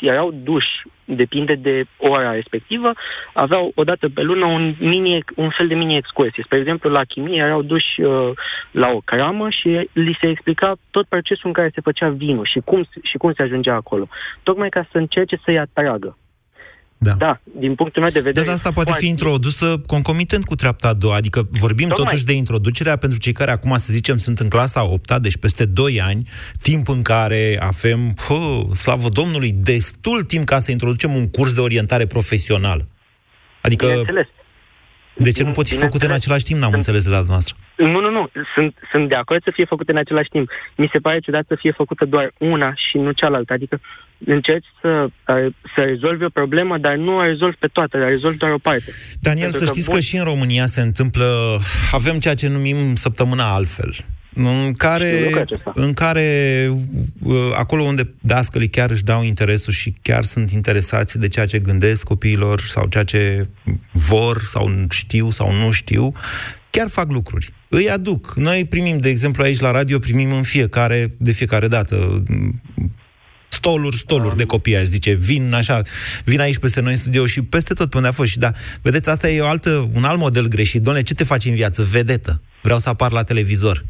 erau duși, depinde de ora respectivă, aveau o dată pe lună un, mini, un fel de mini-excursie. Spre exemplu, la chimie erau duși uh, la o cramă și li se explica tot procesul în care se făcea vinul și cum, și cum se ajungea acolo. Tocmai ca să încerce să-i atragă. Da. da, din punctul meu de vedere... Dar asta poate foarte- fi introdusă concomitent cu treapta a doua. Adică vorbim Tocmai. totuși de introducerea pentru cei care acum, să zicem, sunt în clasa a 8 deci peste 2 ani, timp în care avem, hă, slavă Domnului, destul timp ca să introducem un curs de orientare profesională. Adică, Bineînțeles. de ce nu pot fi făcute în același timp? N-am înțeles de la dumneavoastră. Nu, nu, nu. Sunt, sunt de acord să fie făcute în același timp. Mi se pare ciudat să fie făcută doar una și nu cealaltă. Adică încerci să, să rezolvi o problemă, dar nu o rezolvi pe toate, dar rezolvi doar o parte. Daniel, Pentru să știți că, că și în România se întâmplă, avem ceea ce numim săptămâna altfel în care, în care uh, acolo unde dascălii chiar își dau interesul și chiar sunt interesați de ceea ce gândesc copiilor sau ceea ce vor sau știu sau nu știu, chiar fac lucruri. Îi aduc. Noi primim, de exemplu, aici la radio, primim în fiecare, de fiecare dată, stoluri, stoluri de copii, aș zice. Vin așa, vin aici peste noi în studio și peste tot pe unde a fost. Și da, vedeți, asta e o altă, un alt model greșit. Doamne, ce te faci în viață? Vedetă. Vreau să apar la televizor.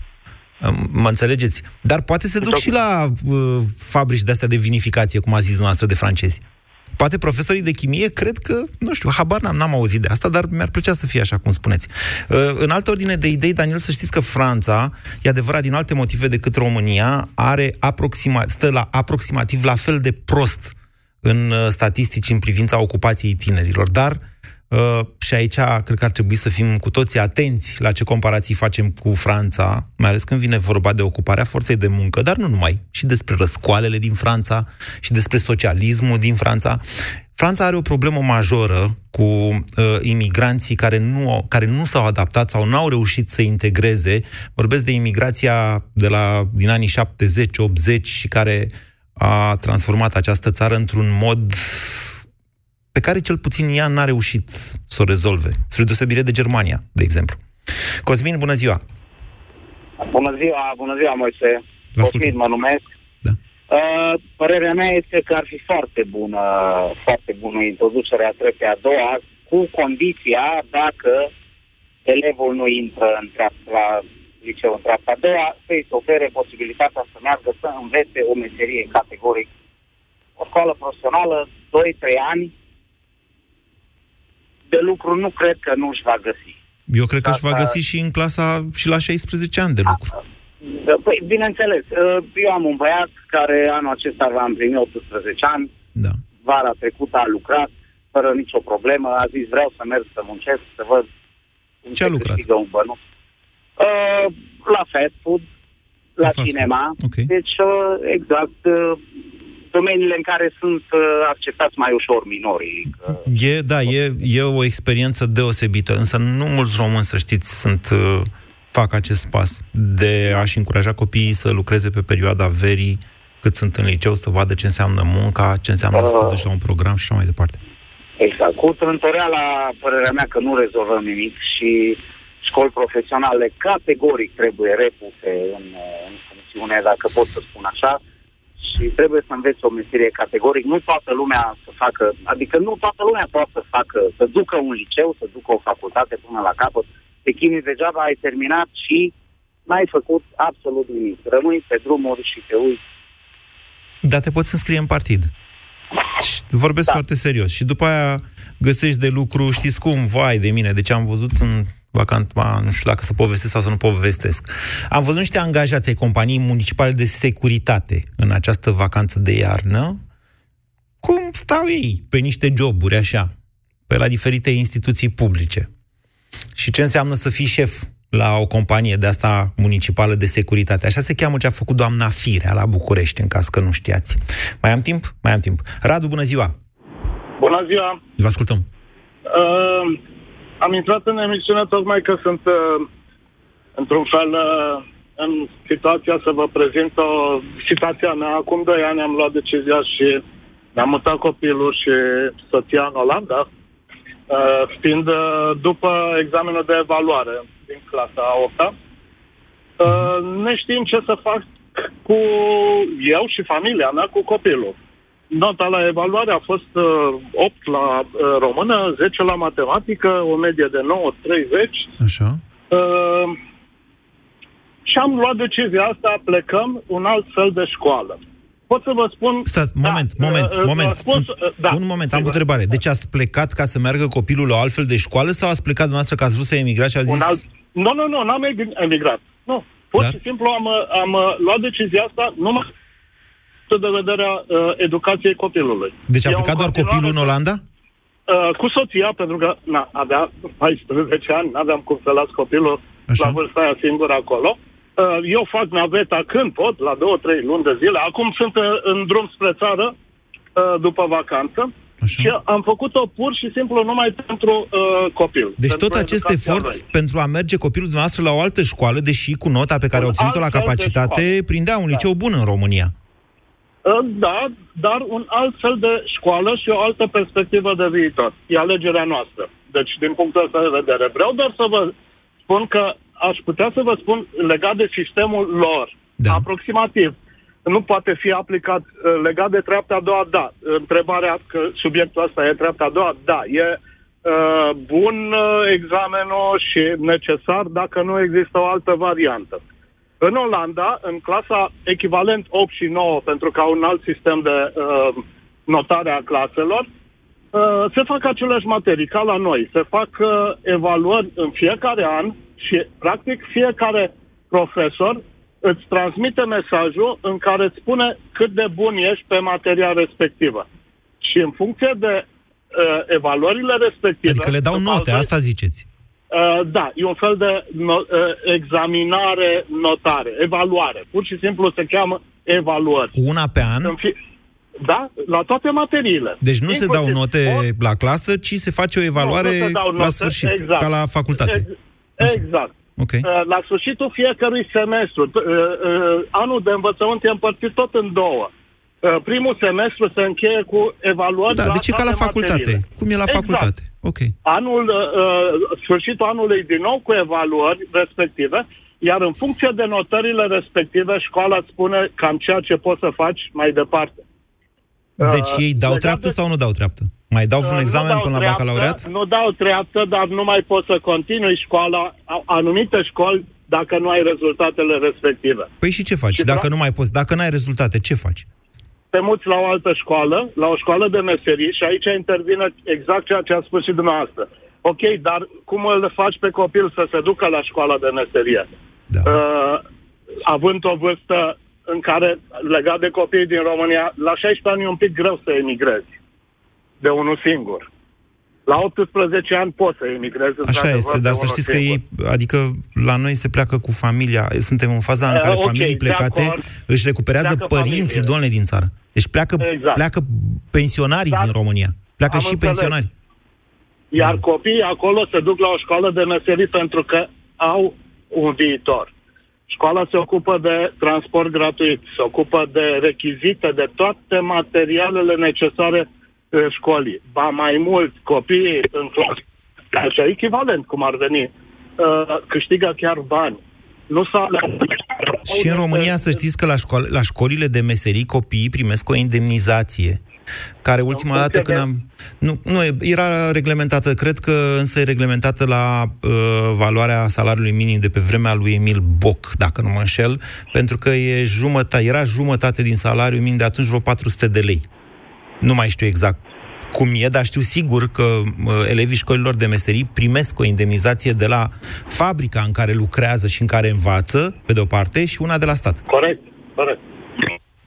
Mă înțelegeți? Dar poate se duc și la uh, fabrici de-astea de vinificație, cum a zis noastră, de francezi. Poate profesorii de chimie cred că, nu știu, habar n-am, n-am auzit de asta, dar mi-ar plăcea să fie așa cum spuneți. Uh, în altă ordine de idei, Daniel, să știți că Franța, e adevărat, din alte motive decât România, are aproxima, stă la aproximativ la fel de prost în uh, statistici în privința ocupației tinerilor, dar Uh, și aici cred că ar trebui să fim cu toții atenți la ce comparații facem cu Franța, mai ales când vine vorba de ocuparea forței de muncă, dar nu numai, și despre răscoalele din Franța și despre socialismul din Franța. Franța are o problemă majoră cu uh, imigranții care nu, care nu s-au adaptat sau nu au reușit să integreze. Vorbesc de imigrația de la, din anii 70-80 și care a transformat această țară într-un mod pe care cel puțin ea n-a reușit să o rezolve, spre deosebire de Germania, de exemplu. Cosmin, bună ziua! Bună ziua, bună ziua, Moise. Cosmin mă numesc. Da. Uh, părerea mea este că ar fi foarte bună, foarte bună introducerea treptei a doua, cu condiția dacă elevul nu intră în treapta, la liceu în treapta a doua, să-i se ofere posibilitatea să meargă să învețe o meserie categoric. O școală profesională, 2-3 ani, de lucru nu cred că nu își va găsi. Eu cred că Asta... își va găsi și în clasa și la 16 ani de lucru. Da, păi, bineînțeles. Uh, eu am un băiat care anul acesta va împlini 18 ani. Da. Vara trecută a lucrat fără nicio problemă. A zis vreau să merg să muncesc, să văd cum Ce a lucrat? un bănuț. Uh, la fast food, la, la cinema. Okay. Deci, uh, exact, uh, domeniile în care sunt uh, acceptați mai ușor minorii. Că... E, da, e, e o experiență deosebită, însă nu mulți români, să știți, sunt uh, fac acest pas de a-și încuraja copiii să lucreze pe perioada verii, cât sunt în liceu, să vadă ce înseamnă munca, ce înseamnă uh, să te duci la un program și așa mai departe. Exact. Cu trântoreala, părerea mea că nu rezolvăm nimic și școli profesionale categoric trebuie repuse în, în funcțiune, dacă pot să spun așa, și trebuie să înveți o meserie categoric. Nu toată lumea să facă, adică nu toată lumea poate să facă, să ducă un liceu, să ducă o facultate până la capăt. Te chinui degeaba, ai terminat și n-ai făcut absolut nimic. Rămâi pe drumuri și te uiți. Dar te poți înscrie în partid. Vorbesc da. foarte serios. Și după aia găsești de lucru, știți cum, vai de mine, deci am văzut în vacant, ba, nu știu dacă să povestesc sau să nu povestesc. Am văzut niște angajați ai companiei municipale de securitate în această vacanță de iarnă, cum stau ei pe niște joburi așa, pe la diferite instituții publice. Și ce înseamnă să fii șef la o companie de asta municipală de securitate. Așa se cheamă ce a făcut doamna Firea la București, în caz că nu știați. Mai am timp? Mai am timp. Radu, bună ziua! Bună ziua! Vă ascultăm. Uh, am intrat în emisiune tocmai că sunt uh, într-un fel uh, în situația să vă prezint o situația mea. Acum doi ani am luat decizia și mi-am mutat copilul și soția în Olanda, uh, fiind uh, după examenul de evaluare din clasa 8 uh, ne știm ce să fac cu eu și familia mea cu copilul nota la evaluare a fost uh, 8 la uh, română, 10 la matematică, o medie de 9,30. Așa. Uh, și am luat decizia asta, plecăm un alt fel de școală. Pot să vă spun... Stați, moment, da, moment, uh, moment. Spus, uh, da, un moment, am o întrebare. Deci ați plecat ca să meargă copilul la o altfel de școală sau ați plecat dumneavoastră că ați vrut să emigrați și ați zis... Un alt... Nu, nu, nu, n-am emigrat. Nu. Pur da? și simplu am, am luat decizia asta numai de vedere a uh, educației copilului. Deci a plecat doar copilul în Olanda? Uh, cu soția, pentru că na, avea 14 ani, n-aveam cum să las copilul Așa. la vârsta aia singur acolo. Uh, eu fac naveta când pot, la două, trei luni de zile. Acum sunt uh, în drum spre țară, uh, după vacanță și am făcut-o pur și simplu numai pentru uh, copil. Deci pentru tot acest educația efort lui. pentru a merge copilul dumneavoastră la o altă școală, deși cu nota pe care a Un obținut-o la alt fel de capacitate, școală. prindea un Da. liceu bun în România. Uh, Da, dar un alt fel de școală și o altă perspectivă de viitor. E alegerea noastră. Deci, din punctul ăsta de vedere, vreau doar să vă spun că aș putea să vă spun legat de sistemul lor, da. aproximativ. Nu poate fi aplicat uh, legat de treapta a doua, da. Întrebarea că subiectul ăsta e treapta a doua, da. E uh, bun uh, examenul și necesar dacă nu există o altă variantă. În Olanda, în clasa echivalent 8 și 9, pentru că au un alt sistem de uh, notare a claselor, uh, se fac aceleași materii ca la noi. Se fac uh, evaluări în fiecare an și, practic, fiecare profesor îți transmite mesajul în care îți spune cât de bun ești pe materia respectivă. Și în funcție de uh, evaluările respective... Adică le dau după note, al doi- asta ziceți. Uh, da, e un fel de no- uh, examinare, notare, evaluare. Pur și simplu se cheamă evaluări. Una pe an? În fi- Da, la toate materiile. Deci nu se dau Inclusiv note la clasă, ci se face o evaluare Nu, nu se dau la note, sfârșit, exact. ca la facultate. Ex- Exact. Ok. Uh, La sfârșitul fiecărui semestru, uh, uh, anul de învățământ e împărțit tot în două. Uh, Primul semestru se încheie cu evaluări Da, la deci e ca la toate facultate. materiile. Cum e la Exact. facultate. Ok. Anul, uh, sfârșitul anului din nou cu evaluări respective, iar în funcție de notările respective, școala îți spune cam ceea ce poți să faci mai departe. Deci Uh, ei dau legat treaptă de- sau nu dau treaptă? Mai dau vreun Uh, examen nu dau până la treaptă, bacalaureat? Nu dau treaptă, dar nu mai poți să continui școala, a- anumite școli, dacă nu ai rezultatele respective. Păi și ce faci? Și Dacă vreau- nu mai poți, dacă n-ai rezultate, ce faci? Te muți la o altă școală, la o școală de meserii și aici intervine exact ceea ce a spus și dumneavoastră. Ok, dar cum îl faci pe copil să se ducă la școala de meserie? Da. Uh, având o vârstă în care, legat de copiii din România, la 16 ani e un pic greu să emigrezi de unul singur. La 18 ani poți să emigrezi. Așa într-adevăr, este, de dar să unul știți că singur. ei, adică la noi se pleacă cu familia, suntem în faza în Eh, care ok, familii de plecate acord. își recuperează Pleacă părinții, familiile. doamne, din țară. Deci pleacă, Exact. pleacă pensionarii din România. Pleacă Am și înțeles. pensionari. Iar copiii acolo se duc la o școală de meserii pentru că au un viitor. Școala se ocupă de transport gratuit, se ocupă de rechizite, de toate materialele necesare eh, școlii. Ba mai mult, copiii în clasă, așa echivalent cum ar veni, eh, câștigă chiar bani. Nu s-a... Și în România să știți că la, școală, la școlile de meserii copiii primesc o indemnizație care ultima dată când am... Nu, nu, era reglementată, cred că însă e reglementată la uh, valoarea salariului minim de pe vremea lui Emil Boc, dacă nu mă înșel, pentru că e jumătate, era jumătate din salariul minim de atunci vreo 400 de lei. Nu mai știu exact cum e, dar știu sigur că uh, elevii școlilor de meserii primesc o indemnizație de la fabrica în care lucrează și în care învață, pe de-o parte, și una de la stat. Corect, corect.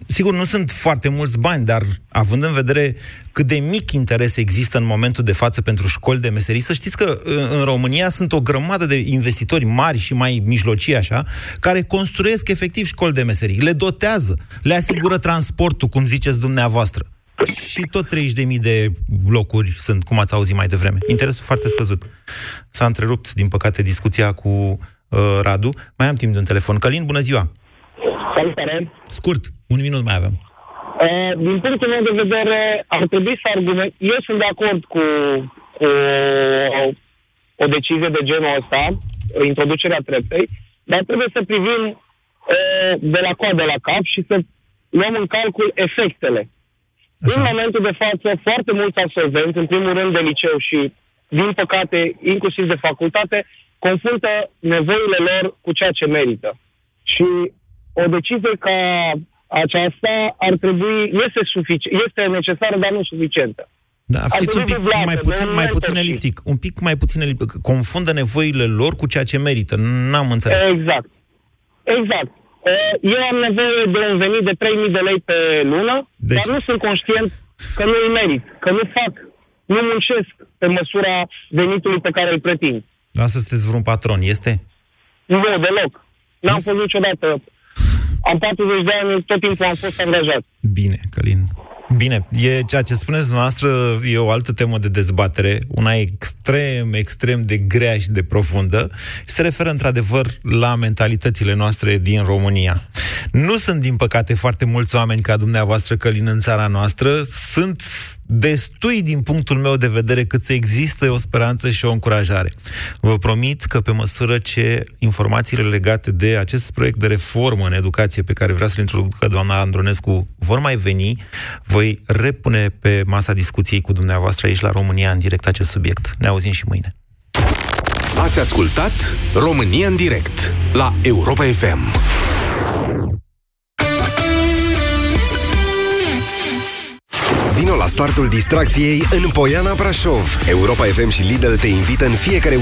Sigur, nu sunt foarte mulți bani, dar având în vedere cât de mic interes există în momentul de față pentru școli de meserii, să știți că în- în România sunt o grămadă de investitori mari și mai mijlocii așa, care construiesc efectiv școli de meserii, le dotează, le asigură transportul, cum ziceți dumneavoastră. Și tot 30.000 de locuri sunt, cum ați auzit mai devreme. Interesul foarte scăzut. S-a întrerupt, din păcate, discuția cu uh, Radu. Mai am timp de un telefon. Călin, bună ziua! Salutare! Scurt, un minut mai avem. Uh, din punctul meu de vedere, ar trebui să argument... Eu sunt de acord cu, cu o, o decizie de genul ăsta, introducerea treptei, dar trebuie să privim uh, de la coadă la cap și să luăm în calcul efectele. Așa. În momentul de față, foarte mulți absolvenți, în primul rând de liceu și, din păcate, inclusiv de facultate, confruntă nevoile lor cu ceea ce merită. Și o decizie ca aceasta ar trebui, este, sufici, este necesară, dar nu suficientă. Da, Ar fiți un trebui pic dublată mai de puțin, un mai puțin mentorship. eliptic. Un pic mai puțin eliptic. Confundă nevoile lor cu ceea ce merită. N-am înțeles. Exact. Exact. Eh, Eu am nevoie de un venit de 3.000 de lei pe lună, deci... dar nu sunt conștient că nu îl merit, că nu fac, nu muncesc pe măsura venitului pe care îl pretind. Asta sunteți vreun patron, este? Nu, deloc. N-am fost niciodată. Am 40 de ani, tot timpul am fost angajat. Bine, Călin. Bine, e ceea ce spuneți noastră e o altă temă de dezbatere, una extrem, extrem de grea și de profundă și se referă într-adevăr la mentalitățile noastre din România. Nu sunt, din păcate, foarte mulți oameni ca dumneavoastră călin în țara noastră, sunt destui din punctul meu de vedere cât să există o speranță și o încurajare. Vă promit că pe măsură ce informațiile legate de acest proiect de reformă în educație pe care vrea să-l introducă doamna Andronescu vor mai veni, voi repune pe masa discuției cu dumneavoastră aici la România în direct acest subiect. Ne auzim și mâine. Ați ascultat România în direct la Europa FM. Vino la startul distracției în Poiana Brașov. Europa FM și Lidl te invită în fiecare